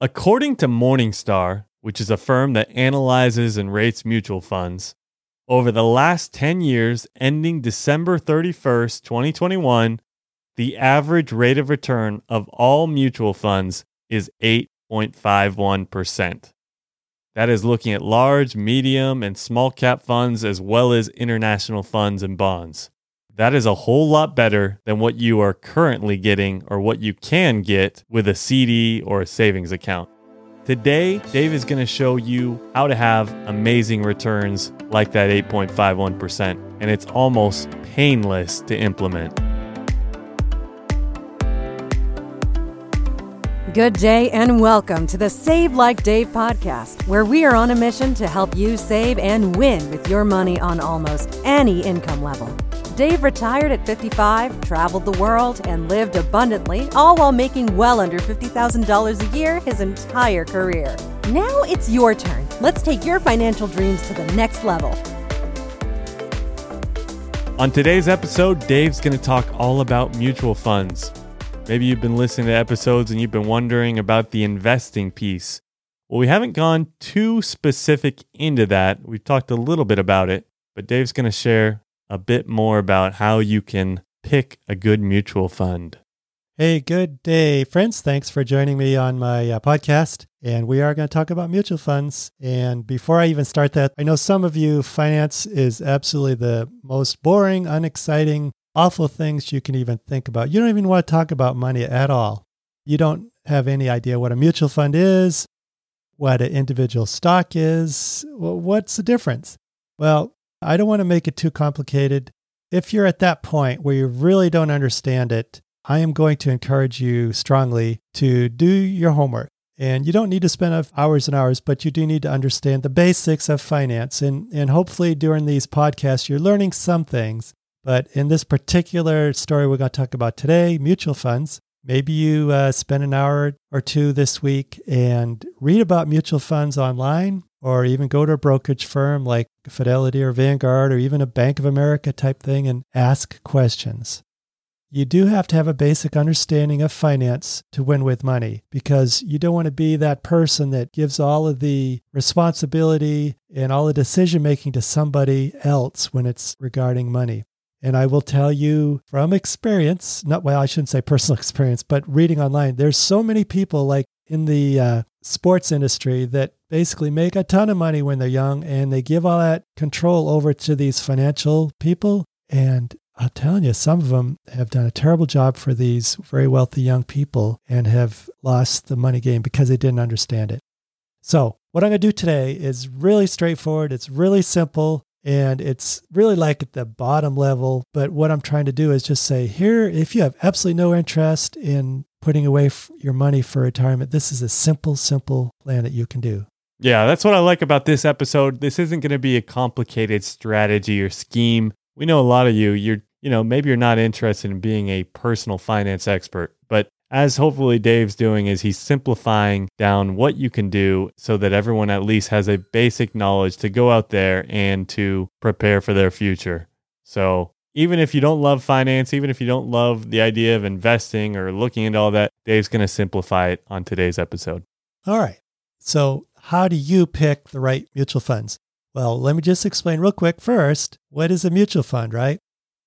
According to Morningstar, which is a firm that analyzes and rates mutual funds, over the last 10 years ending December 31st, 2021, the average rate of return of all mutual funds is 8.51%. That is looking at large, medium, and small cap funds as well as international funds and bonds. That is a whole lot better than what you are currently getting or what you can get with a CD or a savings account. Today, Dave is going to show you how to have amazing returns like that 8.51%, and it's almost painless to implement. Good day and welcome to the Save Like Dave podcast, where we are on a mission to help you save and win with your money on almost any income level. Dave retired at 55, traveled the world, and lived abundantly, all while making well under $50,000 a year his entire career. Now it's your turn. Let's take your financial dreams to the next level. On today's episode, Dave's going to talk all about mutual funds. Maybe you've been listening to episodes and you've been wondering about the investing piece. Well, we haven't gone too specific into that. We've talked a little bit about it, but Dave's going to share a bit more about how you can pick a good mutual fund. Hey, good day, friends. Thanks for joining me on my uh, podcast. And we are going to talk about mutual funds. And before I even start that, I know some of you, finance is absolutely the most boring, unexciting, awful things you can even think about. You don't even want to talk about money at all. You don't have any idea what a mutual fund is, what an individual stock is. Well, what's the difference? Well, I don't want to make it too complicated. If you're at that point where you really don't understand it, I am going to encourage you strongly to do your homework. And you don't need to spend hours and hours, but you do need to understand the basics of finance. And, and hopefully, during these podcasts, you're learning some things but in this particular story we're going to talk about today, mutual funds, maybe you uh, spend an hour or two this week and read about mutual funds online, or even go to a brokerage firm like Fidelity or Vanguard, or even a Bank of America type thing and ask questions. You do have to have a basic understanding of finance to win with money because you don't want to be that person that gives all of the responsibility and all the decision making to somebody else when it's regarding money. And I will tell you from experience, not well, I shouldn't say personal experience, but reading online, there's so many people like in the uh, sports industry that basically make a ton of money when they're young and they give all that control over to these financial people. And I'm telling you, some of them have done a terrible job for these very wealthy young people and have lost the money game because they didn't understand it. So, what I'm going to do today is really straightforward. It's really simple. And it's really like at the bottom level. But what I'm trying to do is just say here, if you have absolutely no interest in putting away your money for retirement, this is a simple, simple plan that you can do. Yeah, that's what I like about this episode. This isn't going to be a complicated strategy or scheme. We know a lot of you, you're, you know, maybe you're not interested in being a personal finance expert, but as hopefully Dave's doing is he's simplifying down what you can do so that everyone at least has a basic knowledge to go out there and to prepare for their future. So even if you don't love finance, even if you don't love the idea of investing or looking into all that, Dave's going to simplify it on today's episode. All right. So, how do you pick the right mutual funds? Well, let me just explain real quick first what is a mutual fund, right?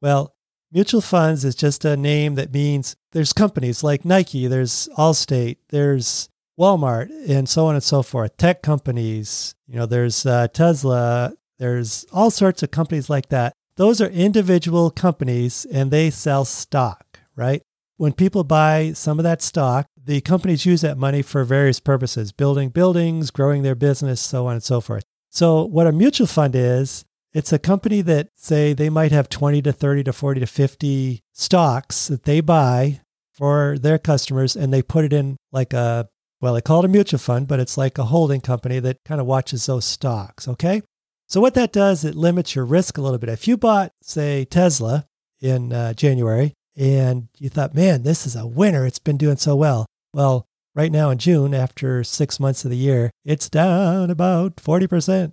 Well, Mutual funds is just a name that means there's companies like Nike, there's Allstate, there's Walmart, and so on and so forth. Tech companies, you know, there's uh, Tesla, there's all sorts of companies like that. Those are individual companies and they sell stock, right? When people buy some of that stock, the companies use that money for various purposes building buildings, growing their business, so on and so forth. So, what a mutual fund is, it's a company that say they might have 20 to 30 to 40 to 50 stocks that they buy for their customers and they put it in like a well, they call it a mutual fund, but it's like a holding company that kind of watches those stocks, okay? So what that does, it limits your risk a little bit. If you bought, say, Tesla in uh, January and you thought, man, this is a winner, it's been doing so well. Well, right now in June, after six months of the year, it's down about 40%.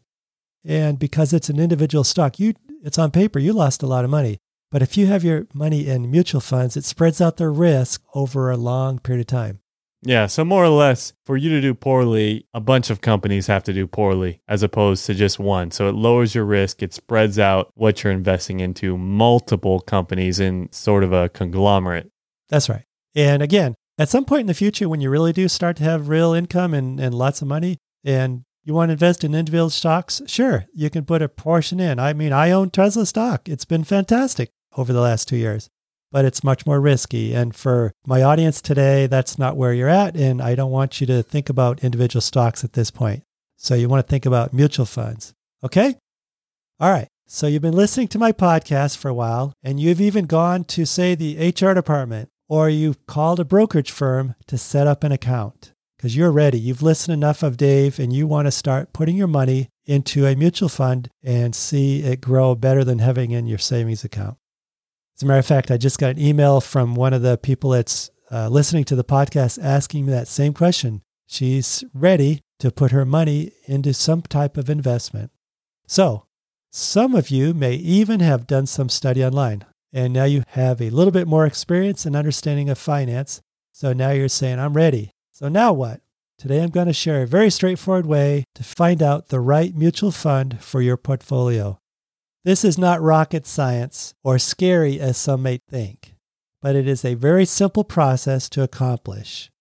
And because it's an individual stock, you it's on paper, you lost a lot of money. But if you have your money in mutual funds, it spreads out the risk over a long period of time. Yeah, so more or less, for you to do poorly, a bunch of companies have to do poorly as opposed to just one. So it lowers your risk, it spreads out what you're investing into multiple companies in sort of a conglomerate. That's right. And again, at some point in the future, when you really do start to have real income and, and lots of money, and you want to invest in individual stocks, sure, you can put a portion in. I mean, I own Tesla stock. It's been fantastic over the last two years but it's much more risky. And for my audience today, that's not where you're at. And I don't want you to think about individual stocks at this point. So you want to think about mutual funds. Okay? All right. So you've been listening to my podcast for a while, and you've even gone to, say, the HR department, or you've called a brokerage firm to set up an account because you're ready. You've listened enough of Dave, and you want to start putting your money into a mutual fund and see it grow better than having in your savings account. As a matter of fact, I just got an email from one of the people that's uh, listening to the podcast asking me that same question. She's ready to put her money into some type of investment. So, some of you may even have done some study online, and now you have a little bit more experience and understanding of finance. So now you're saying, I'm ready. So now what? Today I'm going to share a very straightforward way to find out the right mutual fund for your portfolio. This is not rocket science or scary as some may think, but it is a very simple process to accomplish.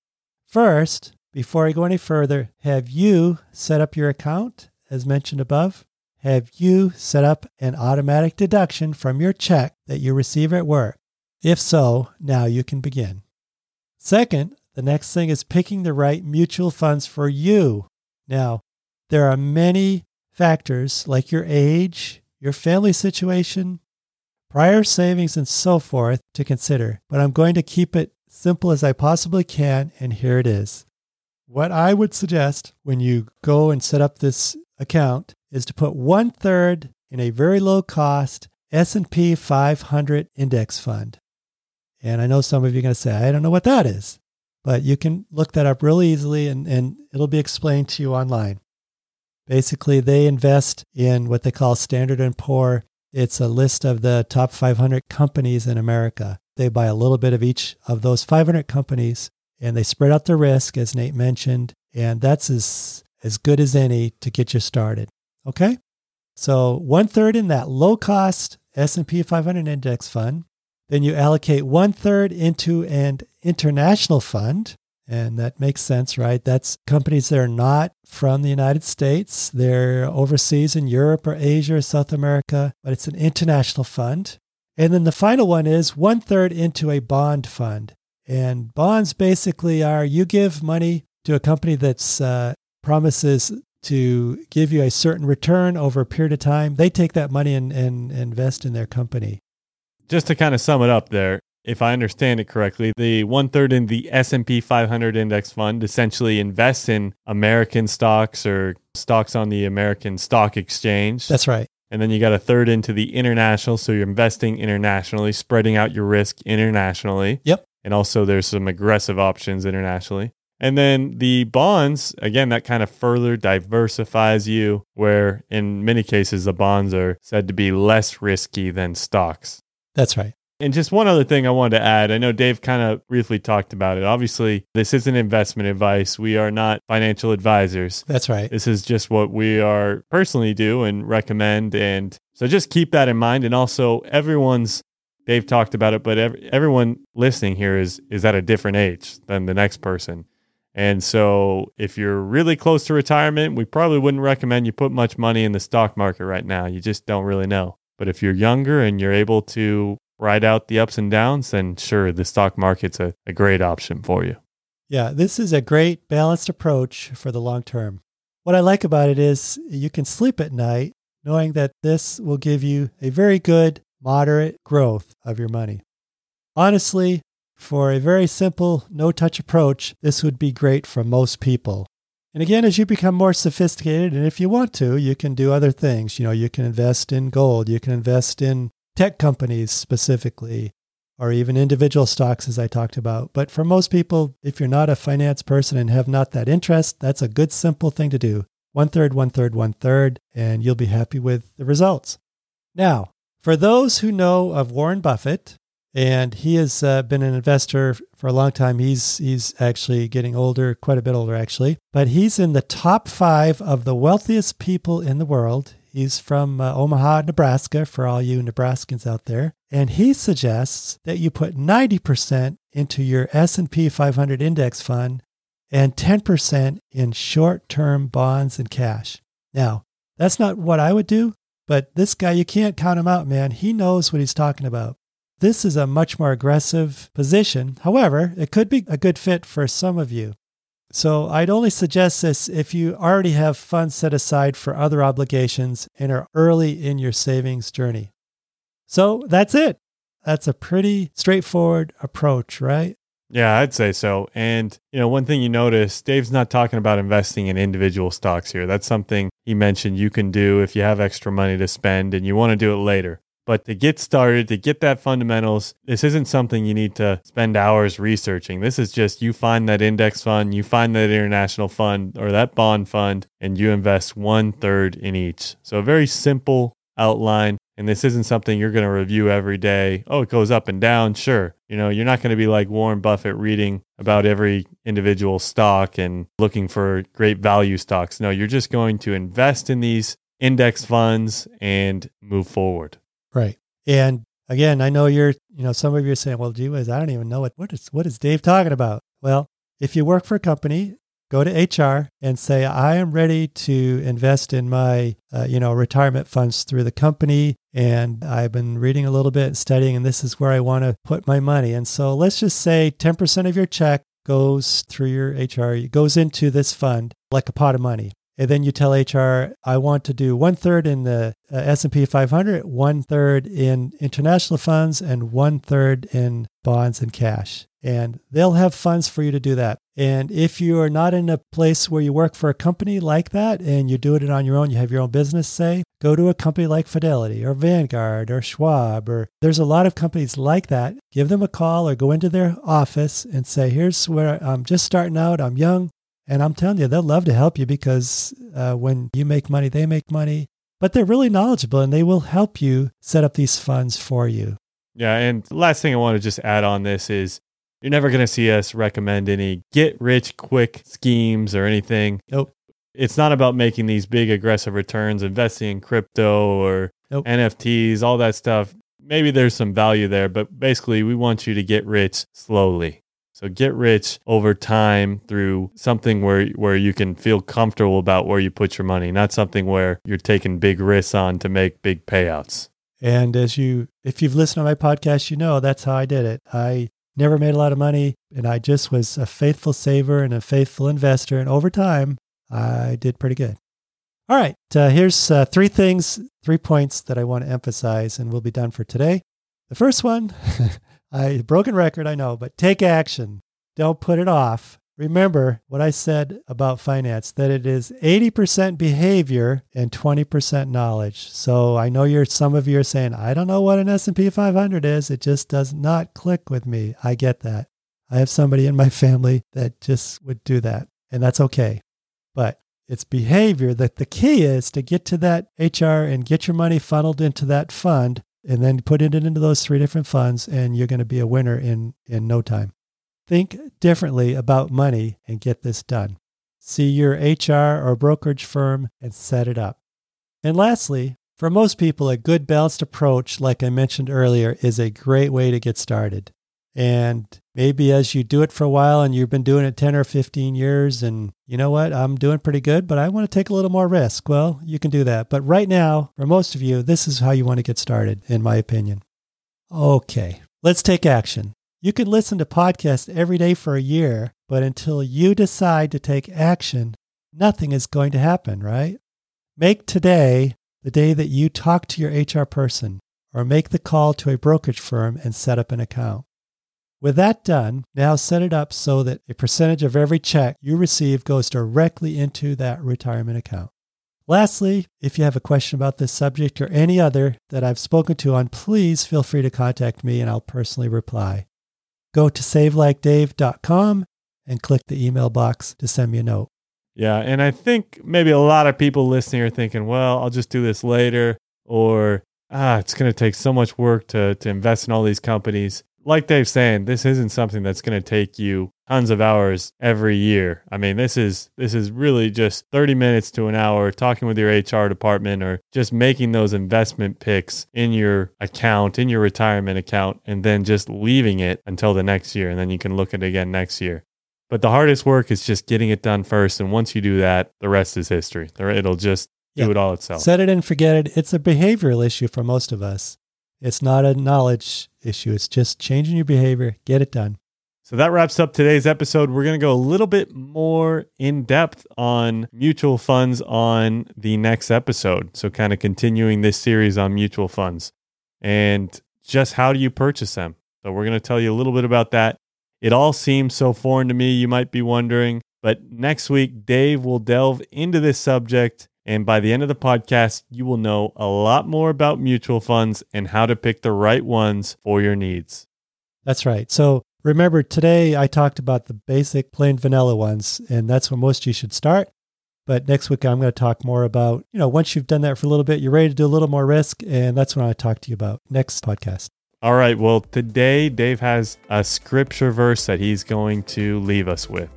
First, before I go any further, have you set up your account as mentioned above? Have you set up an automatic deduction from your check that you receive at work? If so, now you can begin. Second, the next thing is picking the right mutual funds for you. Now, there are many factors like your age, your family situation, prior savings, and so forth to consider, but I'm going to keep it simple as I possibly can, and here it is. What I would suggest when you go and set up this account is to put one third in a very low cost S&P 500 index fund. And I know some of you are going to say, I don't know what that is, but you can look that up really easily and, and it'll be explained to you online. Basically, they invest in what they call Standard and Poor. It's a list of the top 500 companies in America. They buy a little bit of each of those 500 companies and they spread out the risk, as Nate mentioned, and that's as as good as any to get you started. Okay, so one third in that low cost S&P 500 index fund. Then you allocate one third into an international fund. And that makes sense, right? That's companies that are not from the United States. They're overseas in Europe or Asia or South America, but it's an international fund. And then the final one is one third into a bond fund. And bonds basically are you give money to a company that's uh, promises to give you a certain return over a period of time. They take that money and, and invest in their company. Just to kind of sum it up there, if I understand it correctly, the one third in the S and P 500 index fund essentially invests in American stocks or stocks on the American Stock Exchange. That's right. And then you got a third into the international, so you're investing internationally, spreading out your risk internationally. Yep. And also, there's some aggressive options internationally. And then the bonds, again, that kind of further diversifies you, where in many cases, the bonds are said to be less risky than stocks. That's right. And just one other thing I wanted to add. I know Dave kind of briefly talked about it. Obviously, this isn't investment advice. We are not financial advisors. That's right. This is just what we are personally do and recommend. And so just keep that in mind. And also, everyone's Dave talked about it, but every, everyone listening here is is at a different age than the next person. And so, if you're really close to retirement, we probably wouldn't recommend you put much money in the stock market right now. You just don't really know. But if you're younger and you're able to ride out the ups and downs, then sure, the stock market's a, a great option for you. Yeah, this is a great balanced approach for the long term. What I like about it is you can sleep at night knowing that this will give you a very good, moderate growth of your money. Honestly, for a very simple, no touch approach, this would be great for most people. And again, as you become more sophisticated, and if you want to, you can do other things. You know, you can invest in gold, you can invest in tech companies specifically, or even individual stocks, as I talked about. But for most people, if you're not a finance person and have not that interest, that's a good, simple thing to do. One third, one third, one third, and you'll be happy with the results. Now, for those who know of Warren Buffett, and he has uh, been an investor for a long time. He's he's actually getting older, quite a bit older actually, but he's in the top five of the wealthiest people in the world. He's from uh, Omaha, Nebraska, for all you Nebraskans out there, and he suggests that you put 90% into your S&P 500 index fund and 10% in short-term bonds and cash. Now, that's not what I would do, but this guy you can't count him out, man. He knows what he's talking about. This is a much more aggressive position. However, it could be a good fit for some of you. So I'd only suggest this if you already have funds set aside for other obligations and are early in your savings journey. So that's it. That's a pretty straightforward approach, right? Yeah, I'd say so. And, you know, one thing you notice, Dave's not talking about investing in individual stocks here. That's something he mentioned you can do if you have extra money to spend and you want to do it later. But to get started, to get that fundamentals, this isn't something you need to spend hours researching. This is just you find that index fund, you find that international fund or that bond fund, and you invest one third in each. So a very simple outline. And this isn't something you're going to review every day. Oh, it goes up and down. Sure. You know, you're not going to be like Warren Buffett reading about every individual stock and looking for great value stocks. No, you're just going to invest in these index funds and move forward. Right. And again, I know you're, you know, some of you are saying, well, gee whiz, I don't even know what, what is, what is Dave talking about? Well, if you work for a company, go to HR and say, I am ready to invest in my, uh, you know, retirement funds through the company. And I've been reading a little bit, studying, and this is where I want to put my money. And so let's just say 10% of your check goes through your HR, goes into this fund like a pot of money and then you tell HR, I want to do one third in the uh, S&P 500, one third in international funds, and one third in bonds and cash. And they'll have funds for you to do that. And if you are not in a place where you work for a company like that and you're doing it on your own, you have your own business, say, go to a company like Fidelity or Vanguard or Schwab, or there's a lot of companies like that. Give them a call or go into their office and say, here's where I'm just starting out. I'm young. And I'm telling you, they'll love to help you because uh, when you make money, they make money. But they're really knowledgeable and they will help you set up these funds for you. Yeah. And the last thing I want to just add on this is you're never going to see us recommend any get rich quick schemes or anything. Nope. It's not about making these big aggressive returns, investing in crypto or nope. NFTs, all that stuff. Maybe there's some value there, but basically, we want you to get rich slowly. So get rich over time through something where where you can feel comfortable about where you put your money, not something where you're taking big risks on to make big payouts. And as you if you've listened to my podcast, you know that's how I did it. I never made a lot of money and I just was a faithful saver and a faithful investor and over time I did pretty good. All right, uh, here's uh, three things, three points that I want to emphasize and we'll be done for today. The first one I broken record, I know, but take action. Don't put it off. Remember what I said about finance that it is 80% behavior and 20% knowledge. So I know you're some of you are saying, "I don't know what an S&P 500 is. It just does not click with me." I get that. I have somebody in my family that just would do that, and that's okay. But it's behavior that the key is to get to that HR and get your money funneled into that fund and then put it into those three different funds and you're going to be a winner in in no time. Think differently about money and get this done. See your hr or brokerage firm and set it up. And lastly for most people a good balanced approach like i mentioned earlier is a great way to get started and maybe as you do it for a while and you've been doing it 10 or 15 years and you know what, I'm doing pretty good, but I want to take a little more risk. Well, you can do that. But right now, for most of you, this is how you want to get started, in my opinion. Okay, let's take action. You can listen to podcasts every day for a year, but until you decide to take action, nothing is going to happen, right? Make today the day that you talk to your HR person or make the call to a brokerage firm and set up an account. With that done, now set it up so that a percentage of every check you receive goes directly into that retirement account. Lastly, if you have a question about this subject or any other that I've spoken to on, please feel free to contact me and I'll personally reply. Go to savelikedave.com and click the email box to send me a note. Yeah, and I think maybe a lot of people listening are thinking, well, I'll just do this later, or ah, it's going to take so much work to, to invest in all these companies. Like Dave's saying, this isn't something that's going to take you tons of hours every year. I mean, this is this is really just 30 minutes to an hour talking with your HR department or just making those investment picks in your account, in your retirement account and then just leaving it until the next year and then you can look at it again next year. But the hardest work is just getting it done first and once you do that, the rest is history. It'll just do Yeah. it all itself. Set it and forget it. It's a behavioral issue for most of us. It's not a knowledge issue. It's just changing your behavior. Get it done. So that wraps up today's episode. We're going to go a little bit more in depth on mutual funds on the next episode. So, kind of continuing this series on mutual funds and just how do you purchase them. So, we're going to tell you a little bit about that. It all seems so foreign to me, you might be wondering. But next week, Dave will delve into this subject. And by the end of the podcast, you will know a lot more about mutual funds and how to pick the right ones for your needs. That's right. So remember, today I talked about the basic plain vanilla ones, and that's where most of you should start. But next week, I'm going to talk more about, you know, once you've done that for a little bit, you're ready to do a little more risk. And that's what I talk to you about next podcast. All right. Well, today Dave has a scripture verse that he's going to leave us with.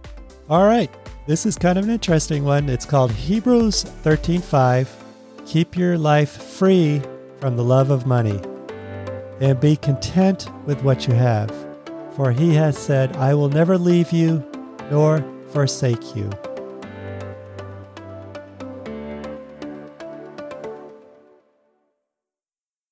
All right. This is kind of an interesting one. It's called Hebrews 13:5. Keep your life free from the love of money and be content with what you have. For he has said, I will never leave you nor forsake you.